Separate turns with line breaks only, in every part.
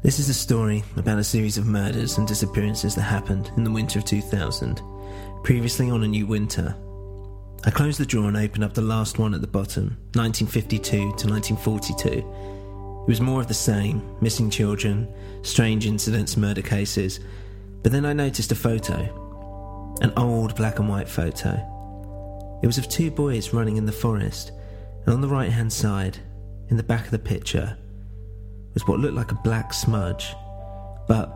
This is a story about a series of murders and disappearances that happened in the winter of 2000, previously on A New Winter. I closed the drawer and opened up the last one at the bottom, 1952 to 1942. It was more of the same missing children, strange incidents, murder cases. But then I noticed a photo, an old black and white photo. It was of two boys running in the forest, and on the right hand side, in the back of the picture, was what looked like a black smudge. But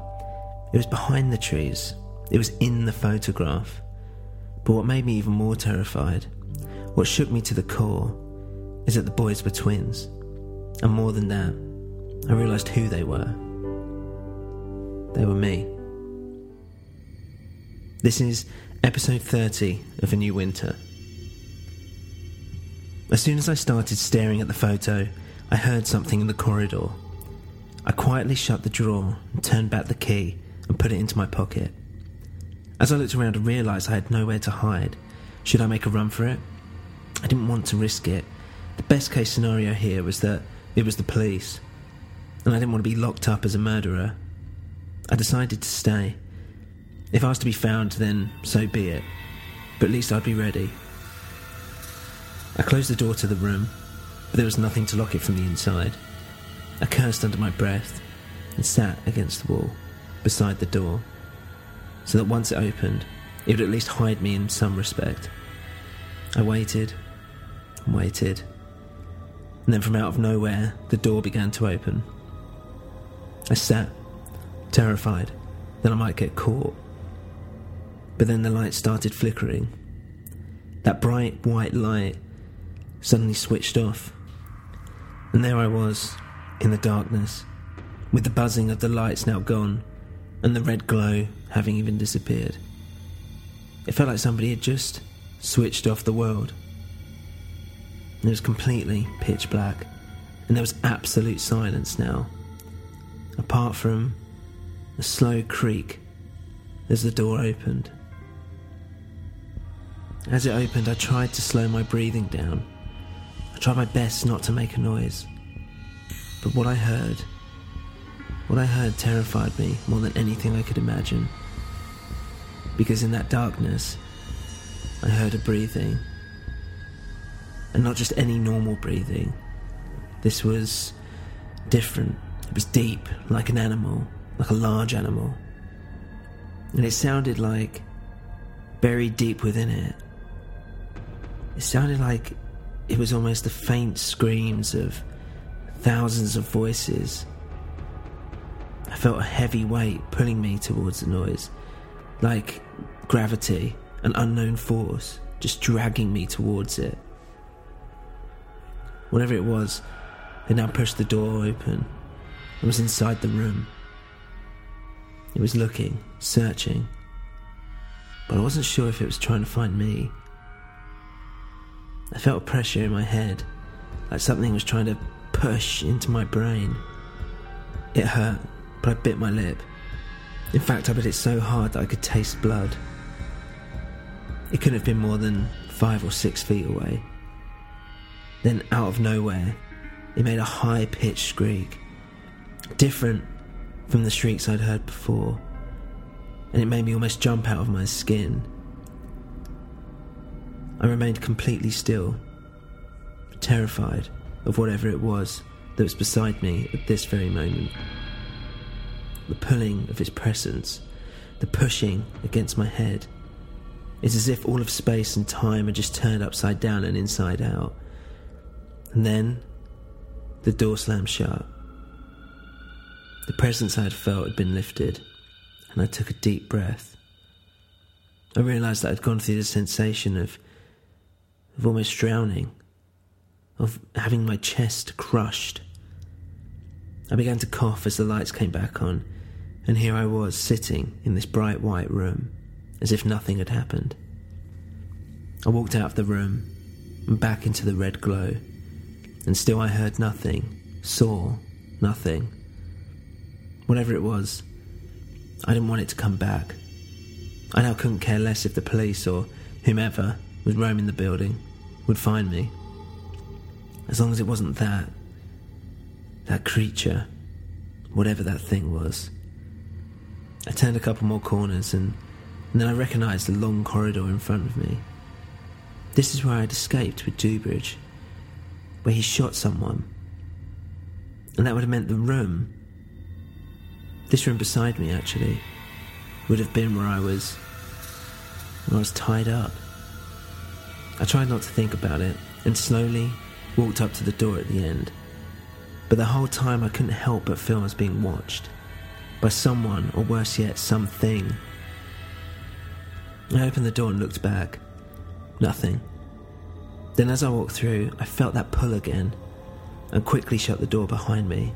it was behind the trees, it was in the photograph. But what made me even more terrified, what shook me to the core, is that the boys were twins. And more than that, I realised who they were. They were me. This is episode 30 of A New Winter. As soon as I started staring at the photo, I heard something in the corridor. I quietly shut the drawer and turned back the key and put it into my pocket. As I looked around and realised I had nowhere to hide, should I make a run for it? I didn't want to risk it. The best case scenario here was that it was the police, and I didn't want to be locked up as a murderer. I decided to stay. If I was to be found, then so be it, but at least I'd be ready. I closed the door to the room, but there was nothing to lock it from the inside. I cursed under my breath and sat against the wall beside the door so that once it opened, it would at least hide me in some respect. I waited and waited, and then from out of nowhere, the door began to open. I sat, terrified that I might get caught. But then the light started flickering. That bright white light suddenly switched off. And there I was, in the darkness, with the buzzing of the lights now gone, and the red glow having even disappeared. It felt like somebody had just switched off the world. It was completely pitch black, and there was absolute silence now, apart from a slow creak as the door opened. As it opened, I tried to slow my breathing down. I tried my best not to make a noise. But what I heard, what I heard terrified me more than anything I could imagine. Because in that darkness, I heard a breathing. And not just any normal breathing. This was different. It was deep, like an animal, like a large animal. And it sounded like, buried deep within it, it sounded like it was almost the faint screams of thousands of voices. I felt a heavy weight pulling me towards the noise, like gravity, an unknown force, just dragging me towards it. Whatever it was, it now pushed the door open and was inside the room. It was looking, searching, but I wasn't sure if it was trying to find me. I felt pressure in my head, like something was trying to push into my brain. It hurt, but I bit my lip. In fact, I bit it so hard that I could taste blood. It couldn't have been more than five or six feet away. Then, out of nowhere, it made a high pitched shriek, different from the shrieks I'd heard before, and it made me almost jump out of my skin. I remained completely still, terrified of whatever it was that was beside me at this very moment. The pulling of its presence, the pushing against my head. It's as if all of space and time had just turned upside down and inside out. And then the door slammed shut. The presence I had felt had been lifted, and I took a deep breath. I realized that I'd gone through the sensation of, of almost drowning, of having my chest crushed. I began to cough as the lights came back on, and here I was sitting in this bright white room, as if nothing had happened. I walked out of the room and back into the red glow, and still I heard nothing, saw nothing. Whatever it was, I didn't want it to come back. I now couldn't care less if the police or whomever was roaming the building would find me. As long as it wasn't that, that creature, whatever that thing was. I turned a couple more corners and, and then I recognised the long corridor in front of me. This is where I'd escaped with Dewbridge, where he shot someone. And that would have meant the room, this room beside me actually, would have been where I was, where I was tied up. I tried not to think about it and slowly walked up to the door at the end. But the whole time I couldn't help but feel I was being watched by someone, or worse yet, something. I opened the door and looked back. Nothing. Then, as I walked through, I felt that pull again and quickly shut the door behind me.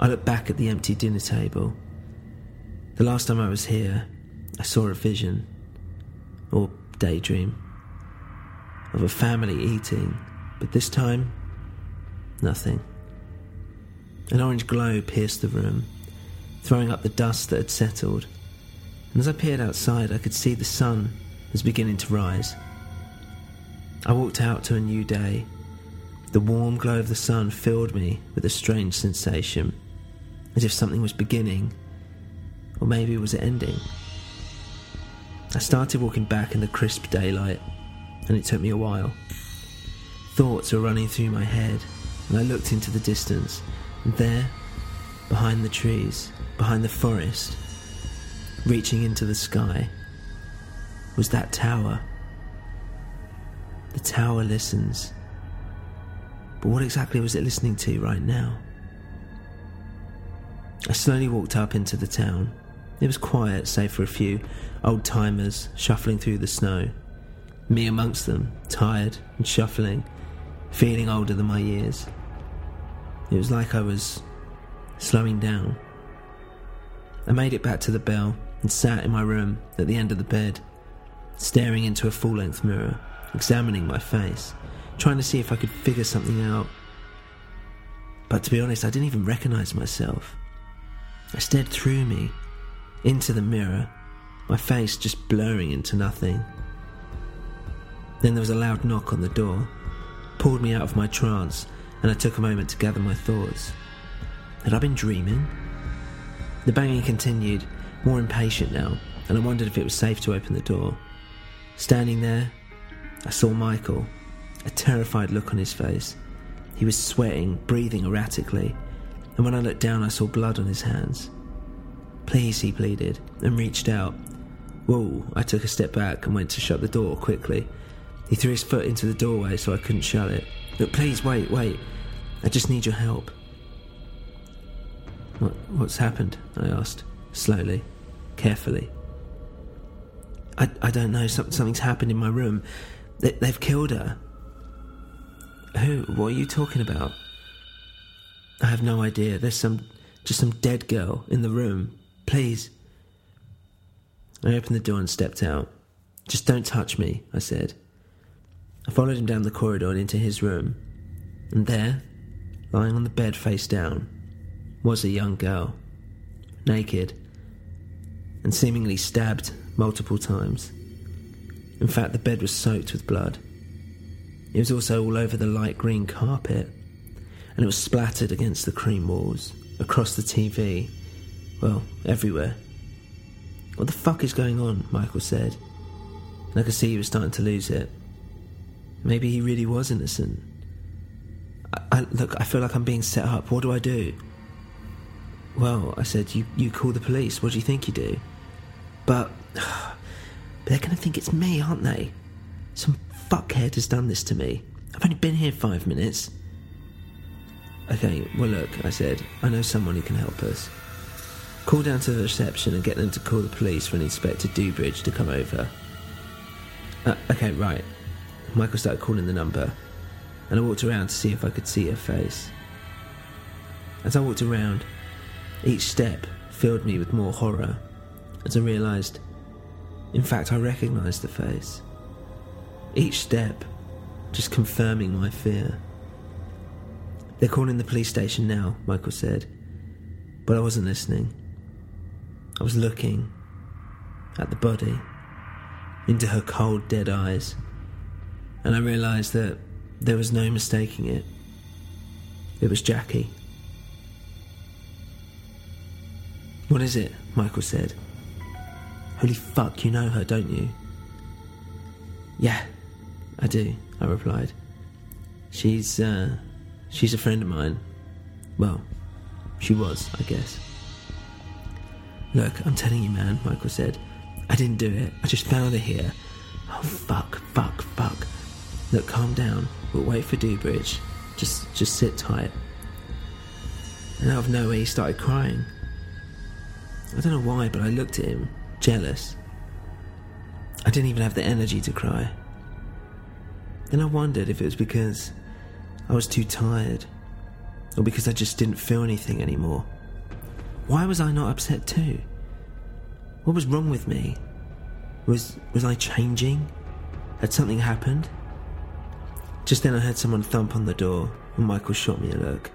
I looked back at the empty dinner table. The last time I was here, I saw a vision, or daydream, of a family eating, but this time, nothing. An orange glow pierced the room throwing up the dust that had settled. And as I peered outside, I could see the sun was beginning to rise. I walked out to a new day. The warm glow of the sun filled me with a strange sensation, as if something was beginning, or maybe it was ending. I started walking back in the crisp daylight, and it took me a while. Thoughts were running through my head, and I looked into the distance, and there, behind the trees, behind the forest, reaching into the sky, was that tower. The tower listens. But what exactly was it listening to right now? I slowly walked up into the town. It was quiet, save for a few old timers shuffling through the snow. Me amongst them, tired and shuffling, feeling older than my years. It was like I was slowing down. I made it back to the bell and sat in my room at the end of the bed, staring into a full length mirror, examining my face, trying to see if I could figure something out. But to be honest, I didn't even recognize myself. I stared through me, into the mirror, my face just blurring into nothing. Then there was a loud knock on the door, pulled me out of my trance, and I took a moment to gather my thoughts. Had I been dreaming? The banging continued, more impatient now, and I wondered if it was safe to open the door. Standing there, I saw Michael, a terrified look on his face. He was sweating, breathing erratically, and when I looked down, I saw blood on his hands. Please, he pleaded, and reached out. Whoa, I took a step back and went to shut the door quickly. He threw his foot into the doorway so I couldn't shut it. Look, please, wait, wait. I just need your help. What, what's happened? I asked, slowly, carefully. I, I don't know, Some, something's happened in my room. They, they've killed her. Who? What are you talking about? I have no idea. There's some, just some dead girl in the room. Please. I opened the door and stepped out. Just don't touch me, I said. I followed him down the corridor and into his room. And there, lying on the bed face down, was a young girl, naked, and seemingly stabbed multiple times. In fact, the bed was soaked with blood. It was also all over the light green carpet, and it was splattered against the cream walls, across the TV, well, everywhere. What the fuck is going on? Michael said. And I could see he was starting to lose it. Maybe he really was innocent. I, I, look, I feel like I'm being set up. What do I do? Well, I said, you, you call the police. What do you think you do? But, but they're going to think it's me, aren't they? Some fuckhead has done this to me. I've only been here five minutes. Okay, well, look, I said, I know someone who can help us. Call down to the reception and get them to call the police for an Inspector Dewbridge to come over. Uh, okay, right. Michael started calling the number, and I walked around to see if I could see her face. As I walked around, each step filled me with more horror as I realised, in fact, I recognised the face. Each step just confirming my fear. They're calling the police station now, Michael said, but I wasn't listening. I was looking at the body, into her cold, dead eyes, and I realised that there was no mistaking it. It was Jackie. What is it? Michael said. Holy fuck, you know her, don't you? Yeah, I do, I replied. She's, uh, she's a friend of mine. Well, she was, I guess. Look, I'm telling you, man, Michael said. I didn't do it. I just found her here. Oh, fuck, fuck, fuck. Look, calm down. We'll wait for Dewbridge. Just, just sit tight. And out of nowhere, he started crying. I don't know why, but I looked at him, jealous. I didn't even have the energy to cry. Then I wondered if it was because I was too tired, or because I just didn't feel anything anymore. Why was I not upset too? What was wrong with me? Was was I changing? Had something happened? Just then I heard someone thump on the door, and Michael shot me a look.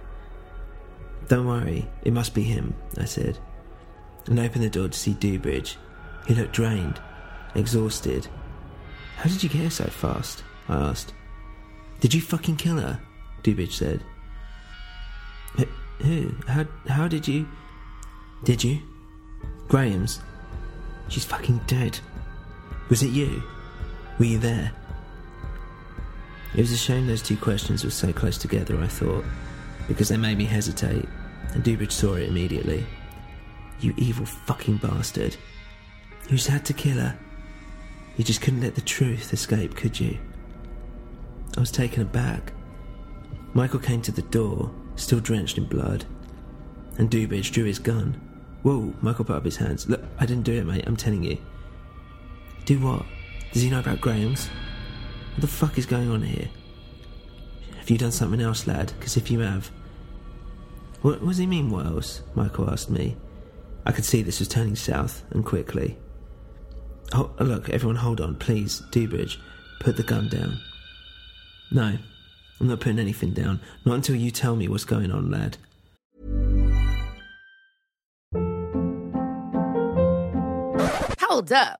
Don't worry, it must be him, I said, and opened the door to see Dewbridge. He looked drained, exhausted. How did you get here so fast? I asked. Did you fucking kill her? Dewbridge said. Who? How, how did you. Did you? Graham's. She's fucking dead. Was it you? Were you there? It was a shame those two questions were so close together, I thought, because they made me hesitate, and Dewbridge saw it immediately. You evil fucking bastard. You just had to kill her. You just couldn't let the truth escape, could you? I was taken aback. Michael came to the door, still drenched in blood, and Dewbridge drew his gun. Whoa, Michael put up his hands. Look, I didn't do it, mate, I'm telling you. Do what? Does he know about Graham's? What the fuck is going on here? Have you done something else, lad? Because if you have. What, what does he mean, what else? Michael asked me. I could see this was turning south, and quickly. Oh, look, everyone hold on, please. Dewbridge, put the gun down. No, I'm not putting anything down. Not until you tell me what's going on, lad.
Hold up.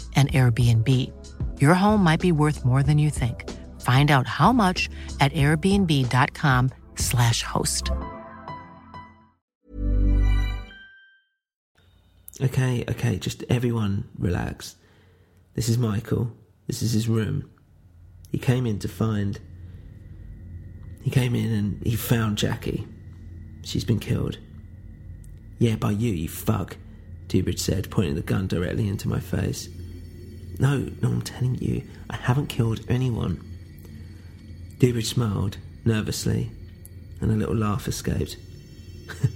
an Airbnb. Your home might be worth more than you think. Find out how much at airbnb.com/slash host.
Okay, okay, just everyone relax. This is Michael. This is his room. He came in to find. He came in and he found Jackie. She's been killed. Yeah, by you, you fuck. Dubridge said, pointing the gun directly into my face. No, no, I'm telling you, I haven't killed anyone. Dubridge smiled, nervously, and a little laugh escaped.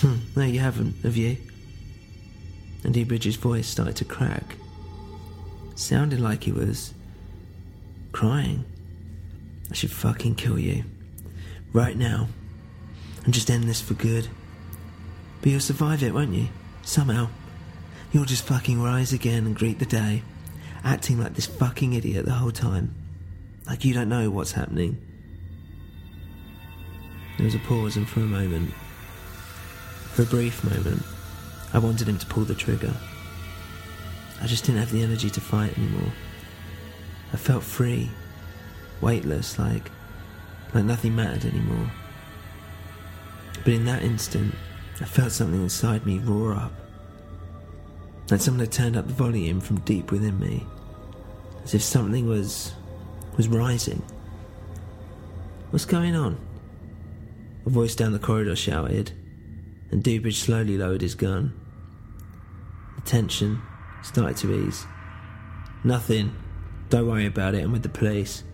Hmm, no, you haven't, have you? And Dubridge's voice started to crack. Sounded like he was crying. I should fucking kill you. Right now. And just end this for good. But you'll survive it, won't you? Somehow, you'll just fucking rise again and greet the day, acting like this fucking idiot the whole time. Like you don't know what's happening. There was a pause, and for a moment, for a brief moment, I wanted him to pull the trigger. I just didn't have the energy to fight anymore. I felt free, weightless, like like nothing mattered anymore. But in that instant, I felt something inside me roar up. Someone had turned up the volume from deep within me, as if something was was rising. What's going on? A voice down the corridor shouted, and Dubridge slowly lowered his gun. The tension started to ease. Nothing. Don't worry about it. I'm with the police.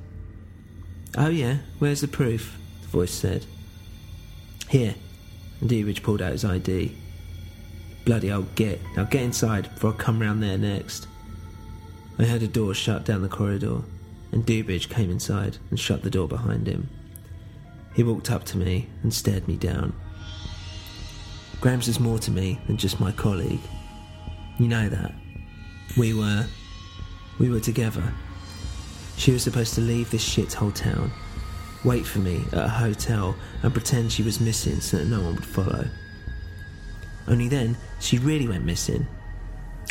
Oh yeah, where's the proof? The voice said. Here. And Dubridge pulled out his ID. Bloody old git. Now get inside before I come round there next. I heard a door shut down the corridor, and Dubridge came inside and shut the door behind him. He walked up to me and stared me down. Grams is more to me than just my colleague. You know that. We were. We were together. She was supposed to leave this shithole town, wait for me at a hotel, and pretend she was missing so that no one would follow. Only then, she really went missing.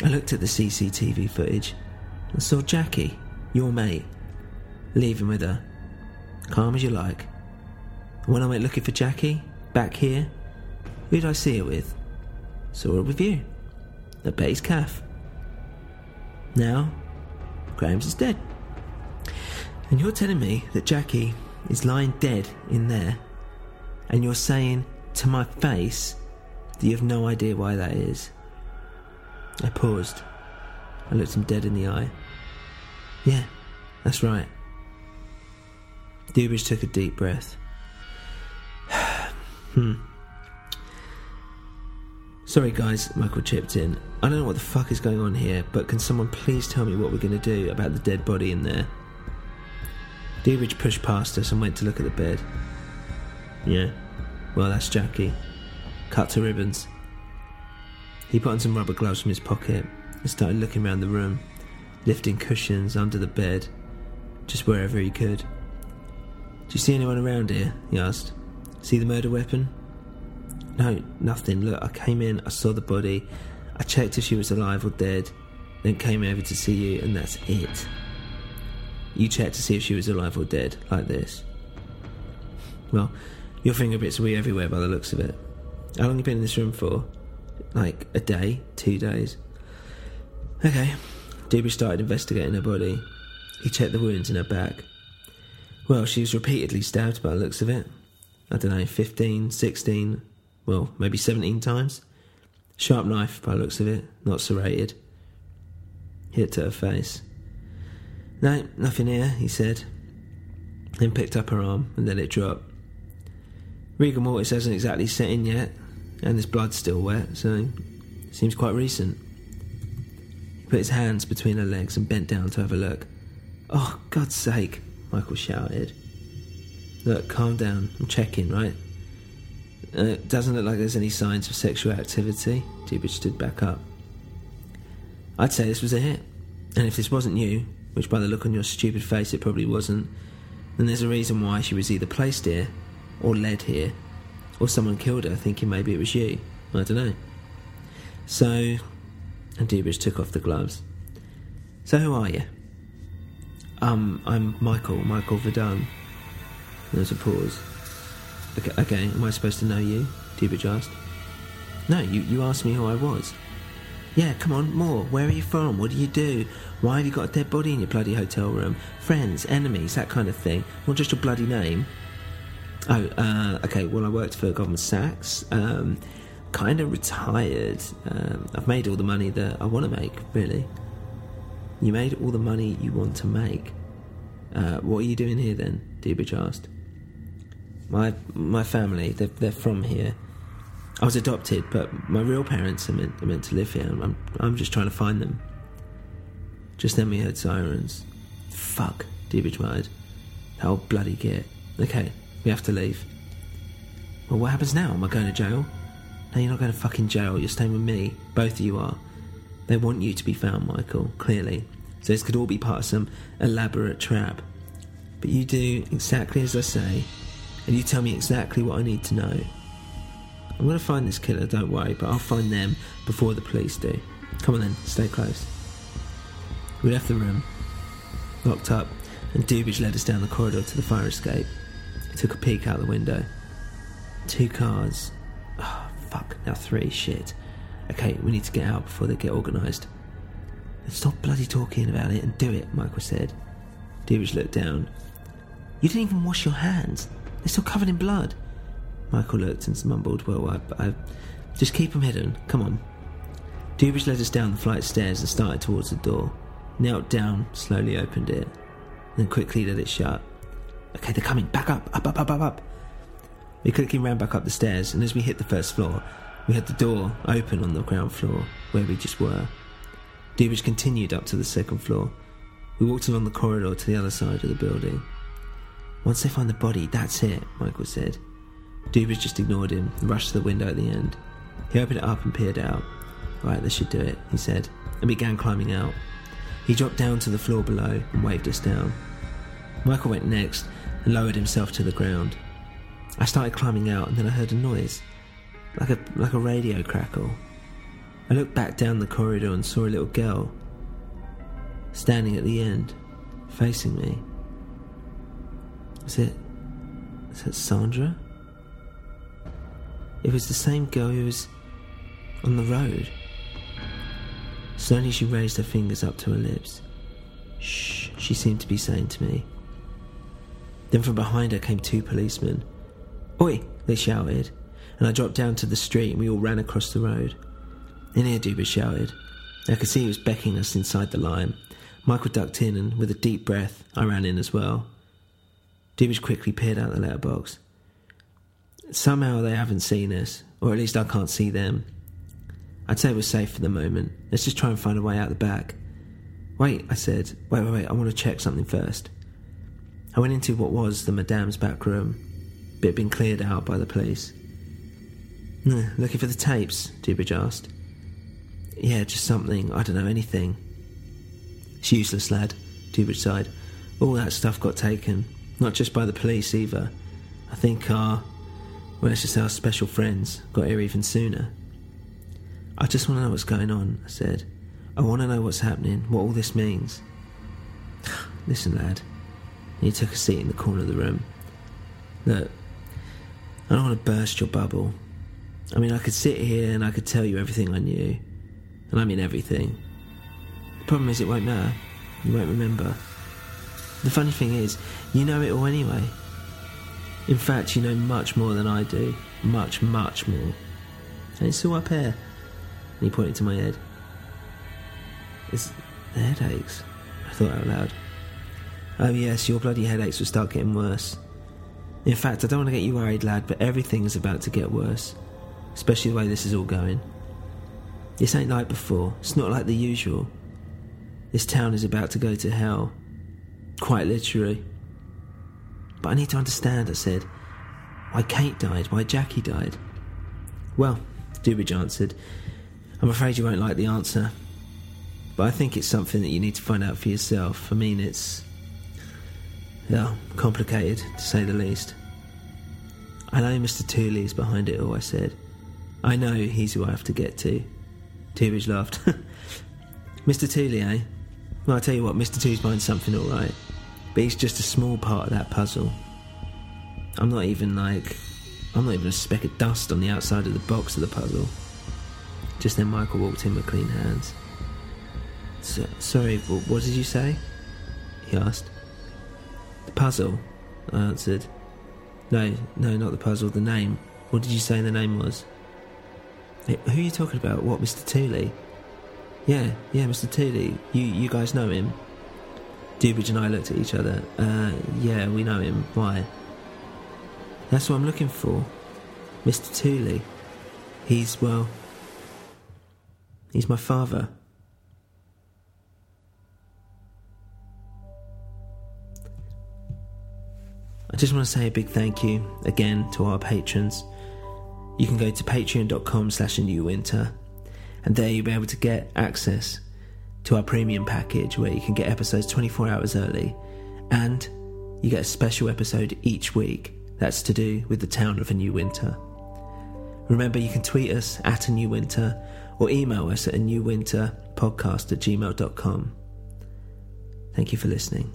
I looked at the CCTV footage and saw Jackie, your mate, leaving with her. Calm as you like. When I went looking for Jackie, back here, who did I see her with? Saw her with you. At Betty's Calf. Now, Graham's is dead. And you're telling me that Jackie is lying dead in there, and you're saying to my face that you have no idea why that is. I paused. I looked him dead in the eye. Yeah, that's right. Dubridge took a deep breath. hmm. Sorry, guys, Michael chipped in. I don't know what the fuck is going on here, but can someone please tell me what we're going to do about the dead body in there? Dubridge pushed past us and went to look at the bed. Yeah, well, that's Jackie. Cut to ribbons. He put on some rubber gloves from his pocket and started looking around the room, lifting cushions under the bed, just wherever he could. Do you see anyone around here? he asked. See the murder weapon? No, nothing. Look, I came in, I saw the body, I checked if she was alive or dead, then came over to see you, and that's it. You checked to see if she was alive or dead, like this. Well, your fingerprints will be everywhere by the looks of it. How long you been in this room for? Like a day? Two days? Okay. Dubridge started investigating her body. He checked the wounds in her back. Well, she was repeatedly stabbed by the looks of it. I don't know, 15, 16, well, maybe 17 times. Sharp knife by the looks of it, not serrated. Hit to her face. No, nothing here, he said. Then picked up her arm and let it drop. Rigor mortis hasn't exactly set in yet, and his blood's still wet, so it seems quite recent. He put his hands between her legs and bent down to have a look. Oh, God's sake, Michael shouted. Look, calm down. I'm checking, right? Uh, it doesn't look like there's any signs of sexual activity. Dubich stood back up. I'd say this was a hit. And if this wasn't you, which by the look on your stupid face it probably wasn't, then there's a reason why she was either placed here, or led here, or someone killed her thinking maybe it was you. I don't know. So, and Dubich took off the gloves. So who are you? Um, I'm Michael, Michael Verdun. There was a pause. Okay, okay, am I supposed to know you? Dubich asked. No, you, you asked me who I was. Yeah, come on, more. Where are you from? What do you do? Why have you got a dead body in your bloody hotel room? Friends, enemies, that kind of thing. Not just your bloody name. Oh, uh, okay, well, I worked for Goldman Sachs. Um, kind of retired. Um, I've made all the money that I want to make, really. You made all the money you want to make. Uh, what are you doing here then? Dubich asked. My my family, they're, they're from here. I was adopted, but my real parents are meant, are meant to live here. I'm, I'm just trying to find them. Just then we heard sirens. Fuck, Dubich muttered. That old bloody git. Okay, we have to leave. Well, what happens now? Am I going to jail? No, you're not going to fucking jail. You're staying with me. Both of you are. They want you to be found, Michael, clearly. So this could all be part of some elaborate trap. But you do exactly as I say, and you tell me exactly what I need to know. I'm going to find this killer, don't worry, but I'll find them before the police do. Come on then, stay close. We left the room, locked up, and Dubich led us down the corridor to the fire escape. He took a peek out the window. Two cars. Oh, fuck, now three, shit. Okay, we need to get out before they get organised. Stop bloody talking about it and do it, Michael said. Dubich looked down. You didn't even wash your hands. They're still covered in blood. Michael looked and mumbled, Well, I, I just keep them hidden. Come on. Dubich led us down the flight of stairs and started towards the door. Knelt down, slowly opened it, then quickly let it shut. Okay, they're coming. Back up, up, up, up, up, up. We quickly ran back up the stairs, and as we hit the first floor, we had the door open on the ground floor, where we just were. Dubich continued up to the second floor. We walked along the corridor to the other side of the building. Once they find the body, that's it, Michael said. Dubich just ignored him and rushed to the window at the end. He opened it up and peered out. Right, this should do it, he said, and began climbing out. He dropped down to the floor below and waved us down. Michael went next and lowered himself to the ground. I started climbing out and then I heard a noise, like a, like a radio crackle. I looked back down the corridor and saw a little girl standing at the end, facing me. Was it. Was it Sandra? It was the same girl who was on the road. Slowly she raised her fingers up to her lips. Shh, she seemed to be saying to me. Then from behind her came two policemen. Oi, they shouted, and I dropped down to the street and we all ran across the road. In here, Duba shouted. I could see he was beckoning us inside the line. Michael ducked in, and with a deep breath, I ran in as well. Dubich quickly peered out the letterbox. Somehow they haven't seen us, or at least I can't see them. I'd say we're safe for the moment. Let's just try and find a way out the back. Wait, I said. Wait, wait, wait. I want to check something first. I went into what was the Madame's back room, but it had been cleared out by the police. Looking for the tapes? Dubich asked. Yeah, just something. I don't know, anything. It's useless, lad, Dubich sighed. All that stuff got taken. Not just by the police either. I think our, well, let's just our special friends got here even sooner. I just want to know what's going on, I said. I want to know what's happening, what all this means. Listen, lad. And he took a seat in the corner of the room. Look, I don't want to burst your bubble. I mean, I could sit here and I could tell you everything I knew. And I mean everything. The problem is, it won't matter. You won't remember. The funny thing is, you know it all anyway. In fact, you know much more than I do. Much, much more. And it's all up here. And he pointed to my head. It's the headaches, I thought out loud. Oh, yes, your bloody headaches will start getting worse. In fact, I don't want to get you worried, lad, but everything's about to get worse. Especially the way this is all going. This ain't like before. It's not like the usual. This town is about to go to hell. Quite literally. But I need to understand, I said. Why Kate died, why Jackie died. Well, Dubridge answered, I'm afraid you won't like the answer. But I think it's something that you need to find out for yourself. I mean, it's. Yeah, complicated, to say the least. I know Mr. Tooley is behind it all, I said. I know he's who I have to get to. Dubridge laughed. Mr. Tooley, eh? Well, I'll tell you what, Mr. Two's behind something alright. But he's just a small part of that puzzle. I'm not even like. I'm not even a speck of dust on the outside of the box of the puzzle. Just then Michael walked in with clean hands. So, sorry, what did you say? He asked. The puzzle, I answered. No, no, not the puzzle, the name. What did you say the name was? Hey, who are you talking about? What, Mr. Tooley? Yeah, yeah, Mr. Tooley. You, you guys know him? Dubridge and I looked at each other. Uh, yeah, we know him. Why? That's what I'm looking for. Mr. Tooley. He's, well, he's my father. I just want to say a big thank you again to our patrons. You can go to patreon.com slash a new winter and there you'll be able to get access to our premium package where you can get episodes 24 hours early and you get a special episode each week that's to do with the town of a new winter. Remember, you can tweet us at a new winter or email us at a new winter podcast at gmail.com. Thank you for listening.